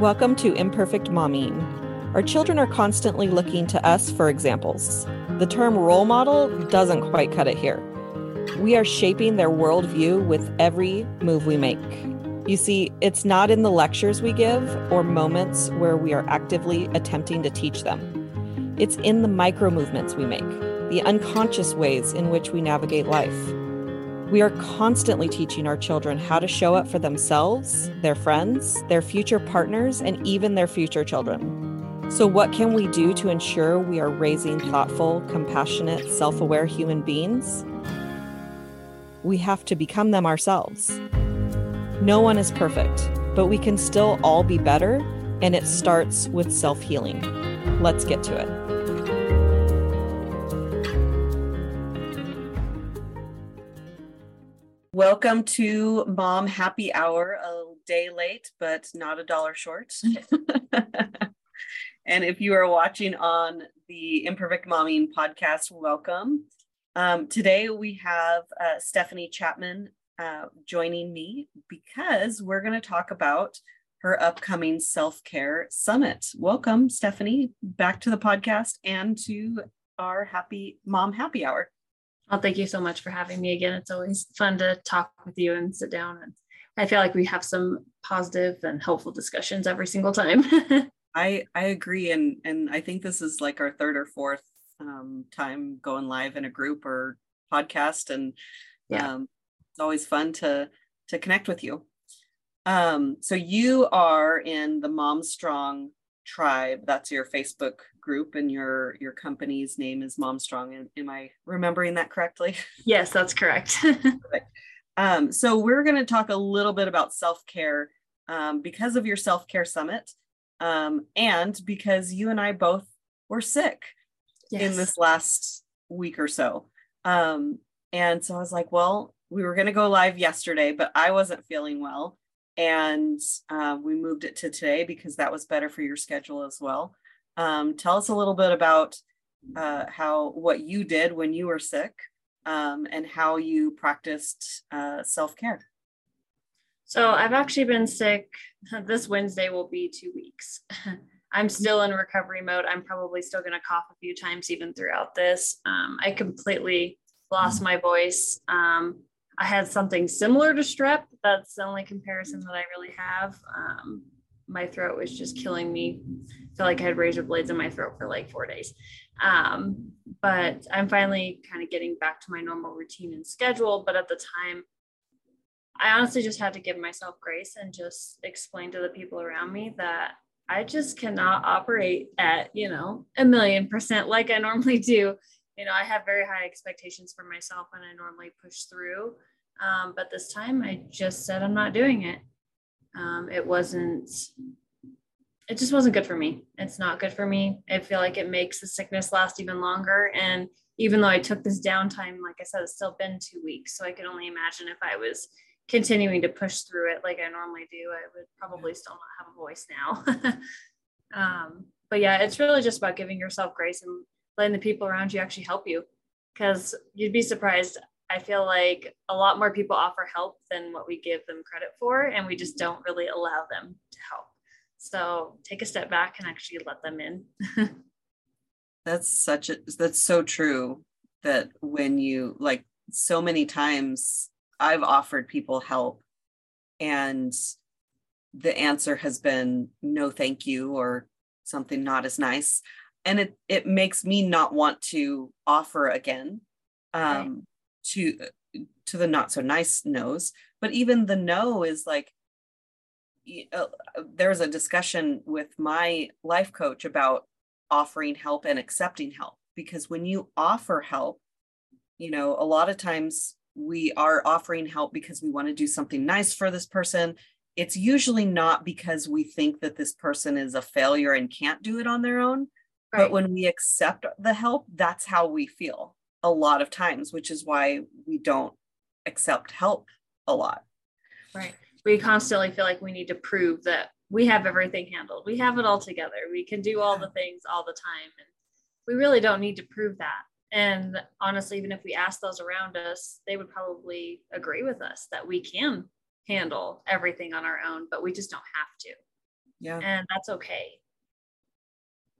Welcome to Imperfect Momming. Our children are constantly looking to us for examples. The term role model doesn't quite cut it here. We are shaping their worldview with every move we make. You see, it's not in the lectures we give or moments where we are actively attempting to teach them. It's in the micro movements we make, the unconscious ways in which we navigate life. We are constantly teaching our children how to show up for themselves, their friends, their future partners, and even their future children. So, what can we do to ensure we are raising thoughtful, compassionate, self aware human beings? We have to become them ourselves. No one is perfect, but we can still all be better, and it starts with self healing. Let's get to it. Welcome to Mom Happy Hour, a day late, but not a dollar short. and if you are watching on the Imperfect Momming podcast, welcome. Um, today we have uh, Stephanie Chapman uh, joining me because we're going to talk about her upcoming self care summit. Welcome, Stephanie, back to the podcast and to our Happy Mom Happy Hour. Well, thank you so much for having me again. It's always fun to talk with you and sit down. And I feel like we have some positive and helpful discussions every single time. I I agree, and and I think this is like our third or fourth um, time going live in a group or podcast, and yeah. um, it's always fun to to connect with you. Um, so you are in the Mom Strong tribe. That's your Facebook group and your your company's name is Momstrong. Am I remembering that correctly? Yes, that's correct. um, so we're going to talk a little bit about self care um, because of your self care summit, um, and because you and I both were sick yes. in this last week or so. Um, and so I was like, well, we were going to go live yesterday, but I wasn't feeling well. And uh, we moved it to today because that was better for your schedule as well. Um, tell us a little bit about uh, how what you did when you were sick um, and how you practiced uh, self care. So I've actually been sick. This Wednesday will be two weeks. I'm still in recovery mode. I'm probably still going to cough a few times even throughout this. Um, I completely lost my voice. Um, I had something similar to strep. That's the only comparison that I really have. Um, my throat was just killing me. Felt like I had razor blades in my throat for like four days. Um, but I'm finally kind of getting back to my normal routine and schedule. But at the time, I honestly just had to give myself grace and just explain to the people around me that I just cannot operate at, you know, a million percent like I normally do. You know, I have very high expectations for myself and I normally push through. Um, but this time I just said I'm not doing it um, it wasn't it just wasn't good for me. It's not good for me. I feel like it makes the sickness last even longer. And even though i took this downtime like i said it's still been two weeks. So i can only imagine if i was continuing to push through it like i normally do i would probably still not have a voice now. Um, but yeah it's really just about giving yourself grace and letting the people around you actually help you. Because you'd be surprised I feel like a lot more people offer help than what we give them credit for, and we just don't really allow them to help. So take a step back and actually let them in. that's such a that's so true that when you like so many times I've offered people help and the answer has been no thank you or something not as nice and it it makes me not want to offer again um to to the not so nice no's but even the no is like uh, there was a discussion with my life coach about offering help and accepting help because when you offer help you know a lot of times we are offering help because we want to do something nice for this person it's usually not because we think that this person is a failure and can't do it on their own right. but when we accept the help that's how we feel a lot of times, which is why we don't accept help a lot. Right. We constantly feel like we need to prove that we have everything handled. We have it all together. We can do all the things all the time. And we really don't need to prove that. And honestly, even if we ask those around us, they would probably agree with us that we can handle everything on our own, but we just don't have to. Yeah. And that's okay.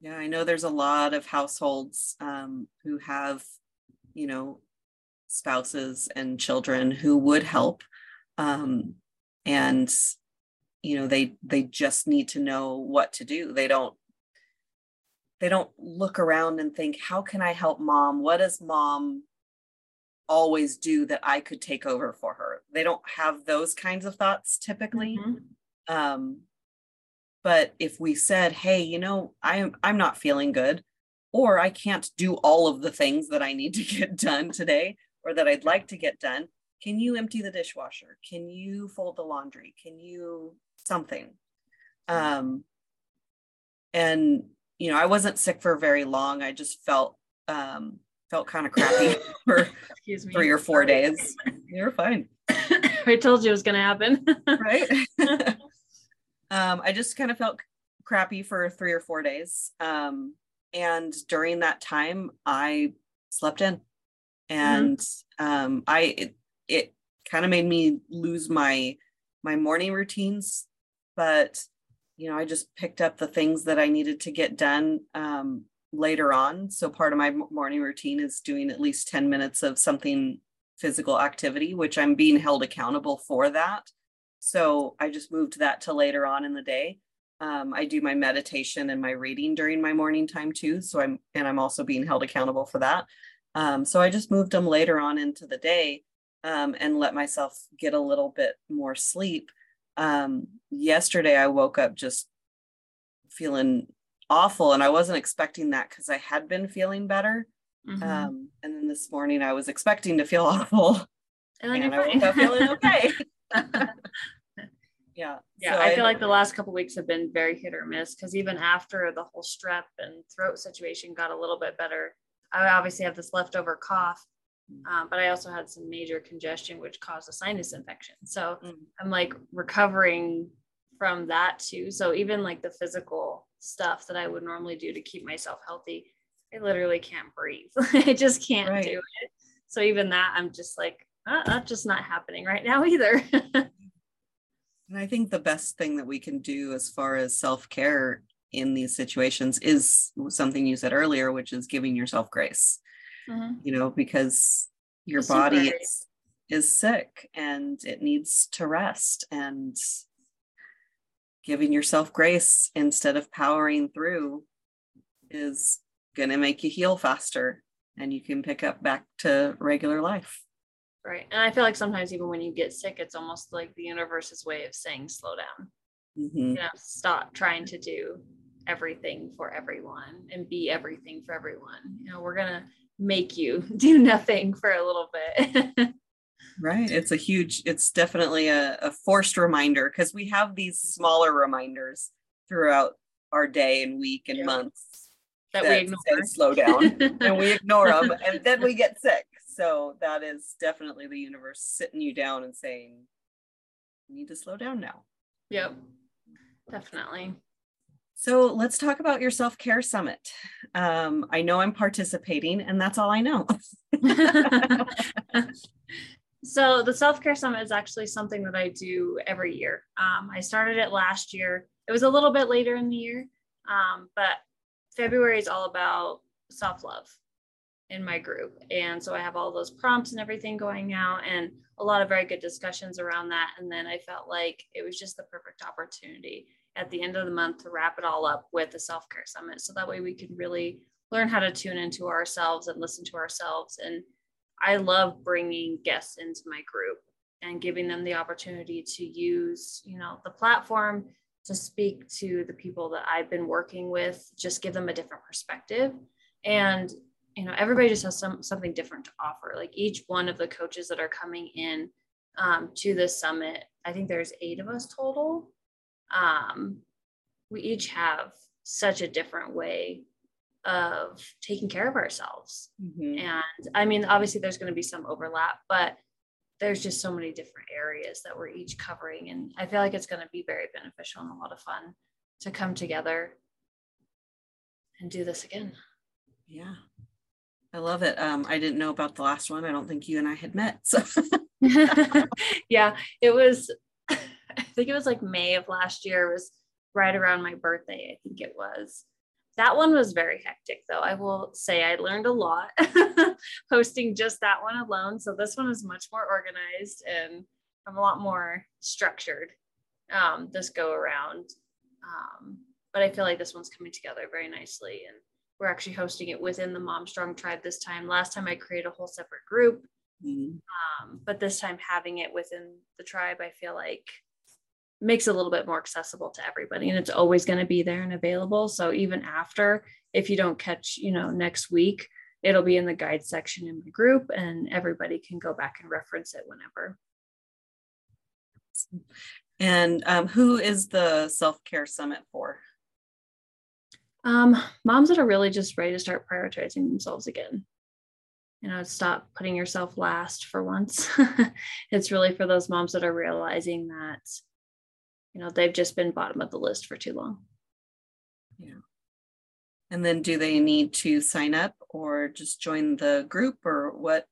Yeah, I know there's a lot of households um, who have, you know, spouses and children who would help. Um, and you know they they just need to know what to do they don't they don't look around and think how can i help mom what does mom always do that i could take over for her they don't have those kinds of thoughts typically mm-hmm. um, but if we said hey you know i'm i'm not feeling good or i can't do all of the things that i need to get done today or that i'd like to get done can you empty the dishwasher? Can you fold the laundry? Can you something? Um and you know i wasn't sick for very long. I just felt um felt kind of crappy for three or four days. You're fine. I told you it was going to happen. Right? Um i just kind of felt crappy for three or four days. Um and during that time i slept in. And mm-hmm. um i it, it kind of made me lose my my morning routines but you know i just picked up the things that i needed to get done um, later on. So part of my morning routine is doing at least 10 minutes of something physical activity which i'm being held accountable for that. So i just moved that to later on in the day um, i do my meditation and my reading during my morning time too so i'm and i'm also being held accountable for that um, so i just moved them later on into the day um, and let myself get a little bit more sleep um, yesterday I woke up just feeling awful and I wasn't expecting that because I had been feeling better. Mm-hmm. Um, and then this morning I was expecting to feel awful. And and I woke up feeling okay. yeah. Yeah. So I, I feel like the last couple weeks have been very hit or miss because even after the whole strep and throat situation got a little bit better, I obviously have this leftover cough um, but I also had some major congestion, which caused a sinus infection. So mm. I'm like recovering from that too. So even like the physical stuff that I would normally do to keep myself healthy, I literally can't breathe. I just can't right. do it. So even that, I'm just like, uh, that's just not happening right now either. I think the best thing that we can do as far as self care in these situations is something you said earlier, which is giving yourself grace mm-hmm. you know, because your body is, is sick and it needs to rest and giving yourself grace instead of powering through is going to make you heal faster and you can pick up back to regular life. Right. And I feel like sometimes even when you get sick, it's almost like the universe's way of saying slow down. Mm-hmm. You know, stop trying to do everything for everyone and be everything for everyone. You know, we're gonna make you do nothing for a little bit. right. It's a huge, it's definitely a, a forced reminder because we have these smaller reminders throughout our day and week and yeah. months that, that we ignore. slow down and we ignore them and then we get sick. So that is definitely the universe sitting you down and saying, you need to slow down now. Yep, definitely. So let's talk about your self care summit. Um, I know I'm participating, and that's all I know. so the self care summit is actually something that I do every year. Um, I started it last year. It was a little bit later in the year, um, but February is all about self love in my group, and so I have all those prompts and everything going out, and a lot of very good discussions around that. And then I felt like it was just the perfect opportunity at the end of the month to wrap it all up with a self care summit. So that way we can really learn how to tune into ourselves and listen to ourselves. And I love bringing guests into my group and giving them the opportunity to use, you know, the platform to speak to the people that I've been working with, just give them a different perspective. And you know, everybody just has some something different to offer. Like each one of the coaches that are coming in um, to this summit, I think there's eight of us total um, we each have such a different way of taking care of ourselves. Mm-hmm. And I mean, obviously, there's going to be some overlap, but there's just so many different areas that we're each covering. And I feel like it's going to be very beneficial and a lot of fun to come together and do this again. Yeah. I love it. Um, I didn't know about the last one. I don't think you and I had met. So yeah, it was I think it was like May of last year. It was right around my birthday, I think it was. That one was very hectic, though. I will say I learned a lot hosting just that one alone. So this one is much more organized and I'm a lot more structured um, this go around. Um, but I feel like this one's coming together very nicely. And we're actually hosting it within the Mom Strong tribe this time. Last time I created a whole separate group. Mm-hmm. Um, but this time having it within the tribe, I feel like makes it a little bit more accessible to everybody and it's always going to be there and available so even after if you don't catch you know next week it'll be in the guide section in my group and everybody can go back and reference it whenever and um, who is the self-care summit for um, moms that are really just ready to start prioritizing themselves again. You know stop putting yourself last for once. It's really for those moms that are realizing that you know they've just been bottom of the list for too long. Yeah. And then do they need to sign up or just join the group or what?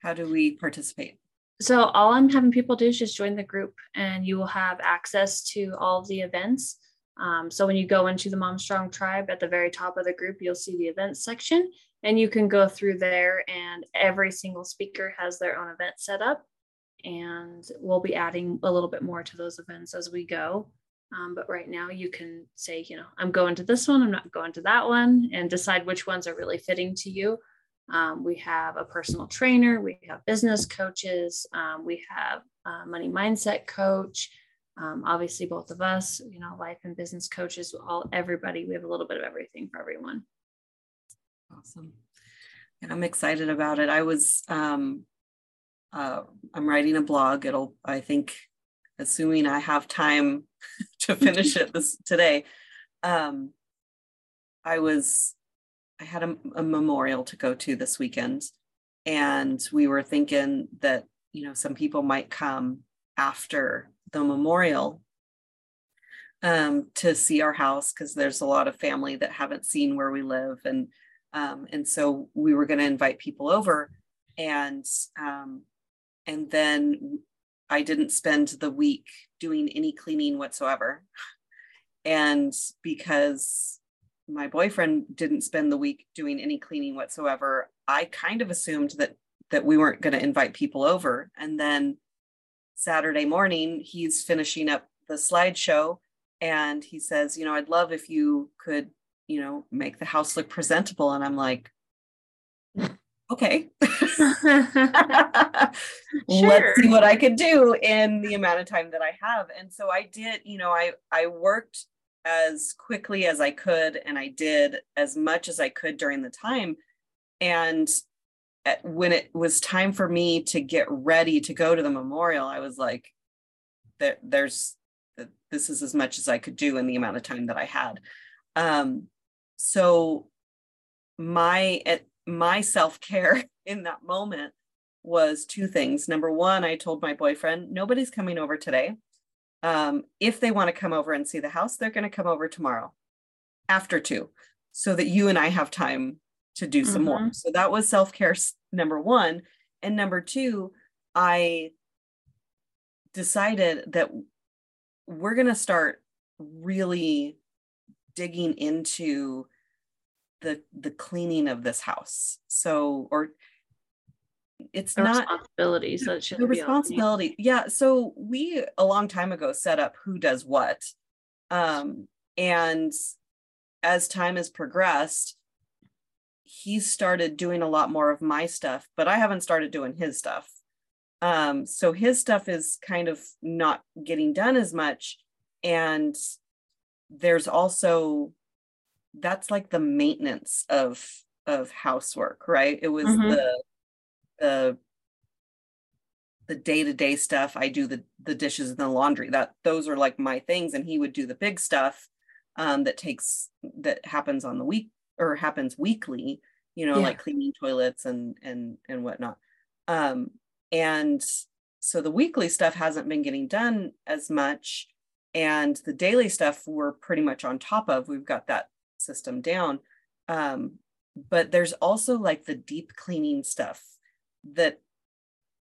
How do we participate? So all i'm having people do is just join the group and you will have access to all of the events um, so when you go into the mom strong tribe at the very top of the group you'll see the events section and you can go through there and every single speaker has their own event set up and we'll be adding a little bit more to those events as we go. Um, but right now, you can say, you know, I'm going to this one, I'm not going to that one, and decide which ones are really fitting to you. Um, we have a personal trainer, we have business coaches, um, we have money mindset coach. Um, obviously, both of us, you know, life and business coaches, all everybody. We have a little bit of everything for everyone. Awesome. And I'm excited about it. I was um, uh, I'm writing a blog. It'll, I think, assuming I have time to finish it this today. Um, I was, I had a, a memorial to go to this weekend, and we were thinking that you know some people might come after the memorial um, to see our house because there's a lot of family that haven't seen where we live, and um, and so we were going to invite people over, and um, and then I didn't spend the week doing any cleaning whatsoever. And because my boyfriend didn't spend the week doing any cleaning whatsoever, I kind of assumed that that we weren't going to invite people over. And then Saturday morning, he's finishing up the slideshow and he says, you know, I'd love if you could, you know, make the house look presentable. And I'm like, okay, sure. let's see what I could do in the amount of time that I have. And so I did, you know, I I worked as quickly as I could and I did as much as I could during the time. And when it was time for me to get ready to go to the memorial, I was like, there, there's this is as much as I could do in the amount of time that I had. Um, so my at, my self-care in that moment was two things. Number one, I told my boyfriend, nobody's coming over today. Um, if they want to come over and see the house, they're going to come over tomorrow after two, so that you and I have time to do some mm-hmm. more. So that was self care number one. And number two, I decided that we're going to start really digging into the the cleaning of this house so or it's the not responsibility so it the responsibility yeah so we a long time ago set up who does what um and as time has progressed he's started doing a lot more of my stuff but i haven't started doing his stuff. Um so his stuff is kind of not getting done as much. And there's also that's like the maintenance of of housework right? It was mm-hmm. the the the day-to-day stuff. I do the the dishes and the laundry. That those are like my things. And he would do the big stuff um that takes that happens on the week or happens weekly you know yeah. like cleaning toilets and and and whatnot um and so the weekly stuff hasn't been getting done as much and the daily stuff we're pretty much on top of we've got that system down. Um, but there's also like the deep cleaning stuff that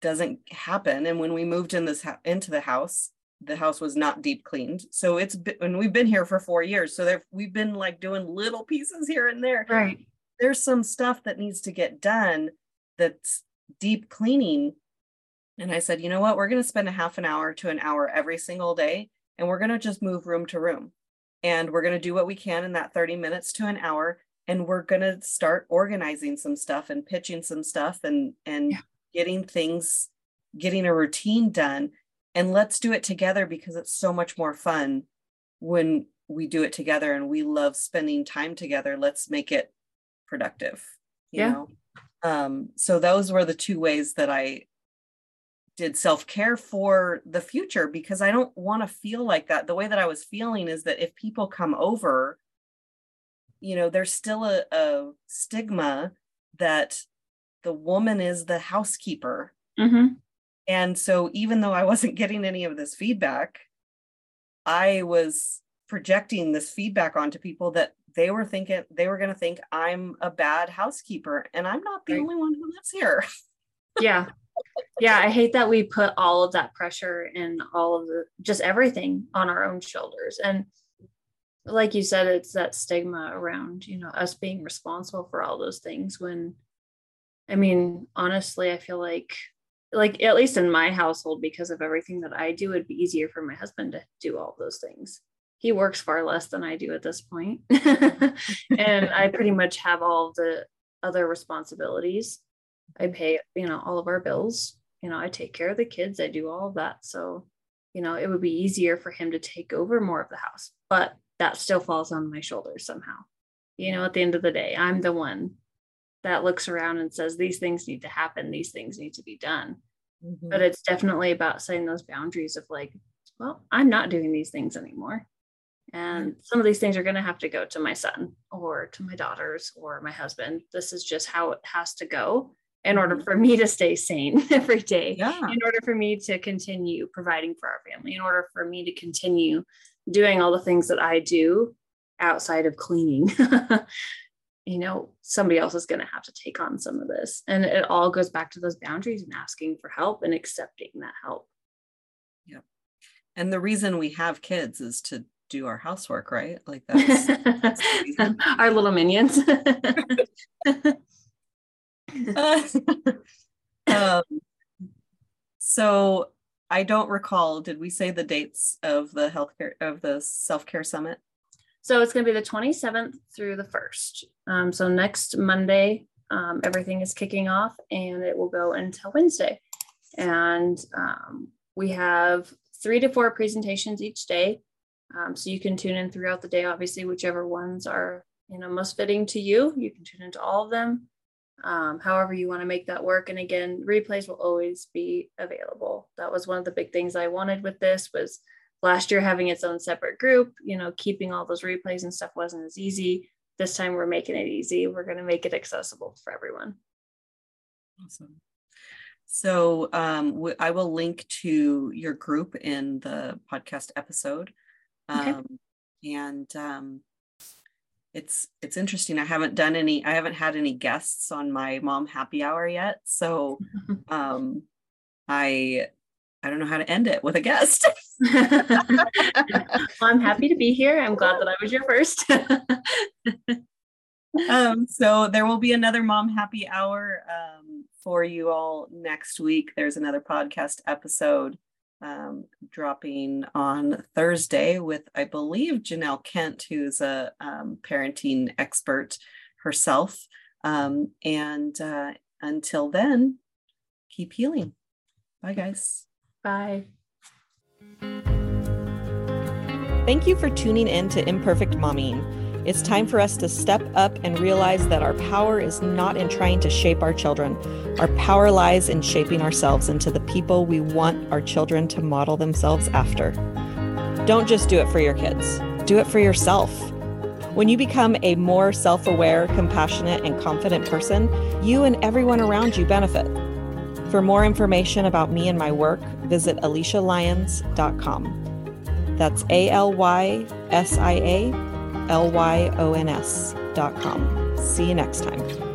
doesn't happen. And when we moved in this into the house, the house was not deep cleaned. So it's been, and we've been here for four years. So there, we've been like doing little pieces here and there. Right. There's some stuff that needs to get done that's deep cleaning. And I said, you know what? We're going to spend a half an hour to an hour every single day. And we're going to just move room to room. And we're going to do what we can in that 30 minutes to an hour. And we're going to start organizing some stuff and pitching some stuff and, and yeah. getting things, getting a routine done and let's do it together because it's so much more fun when we do it together and we love spending time together let's make it productive you yeah. know um so those were the two ways that i did self-care for the future because i don't want to feel like that the way that i was feeling is that if people come over you know there's still a, a stigma that the woman is the housekeeper mm-hmm. And so, even though I wasn't getting any of this feedback, I was projecting this feedback onto people that they were thinking they were going to think I'm a bad housekeeper, and I'm not the right. only one who lives here. yeah. Yeah. I hate that we put all of that pressure and all of the just everything on our own shoulders. And like you said, it's that stigma around, you know, us being responsible for all those things when I mean, honestly, I feel like like at least in my household because of everything that i do it'd be easier for my husband to do all those things. He works far less than i do at this point. And i pretty much have all the other responsibilities. I pay you know all of our bills. You know i take care of the kids. I do all of that. So you know it would be easier for him to take over more of the house but that still falls on my shoulders somehow. You know at the end of the day i'm the one that looks around and says these things need to happen these things need to be done mm-hmm. but it's definitely about setting those boundaries of like well i'm not doing these things anymore and mm-hmm. some of these things are going to have to go to my son or to my daughters or my husband this is just how it has to go in order mm-hmm. for me to stay sane every day yeah. in order for me to continue providing for our family in order for me to continue doing all the things that i do outside of cleaning you know somebody else is going to have to take on some of this. And it all goes back to those boundaries and asking for help and accepting that help. Yeah and the reason we have kids is to do our housework right? Like that's, that's our little minions. Uh, um, so i don't recall did we say the dates of the healthcare of the self-care summit so it's going to be the 27th through the 1st. Um, so next Monday, um, everything is kicking off and it will go until Wednesday. And um, we have three to four presentations each day. Um, so you can tune in throughout the day, obviously, whichever ones are you know most fitting to you. You can tune into all of them. Um, however you want to make that work and again replays will always be available that was one of the big things i wanted with this was last year having its own separate group you know keeping all those replays and stuff wasn't as easy. This time we're making it easy. We're going to make it accessible for everyone. Awesome. So um, I will link to your group in the podcast episode. Um, okay. and um, it's it's interesting. I haven't done any i haven't had any guests on my mom happy hour yet. So um i I don't know how to end it with a guest. well, I'm happy to be here. I'm glad that I was your first. um, so there will be another mom happy hour um, for you all next week. There's another podcast episode um, dropping on Thursday with, I believe, Janelle Kent, who's a um, parenting expert herself. Um, and uh, until then, keep healing. Bye, guys. Bye. Thank you for tuning in to Imperfect Momming. It's time for us to step up and realize that our power is not in trying to shape our children. Our power lies in shaping ourselves into the people we want our children to model themselves after. Don't just do it for your kids, do it for yourself. When you become a more self aware, compassionate, and confident person, you and everyone around you benefit. For more information about me and my work, visit alysialyons.com. That's A L Y S I A L Y O N S.com. See you next time.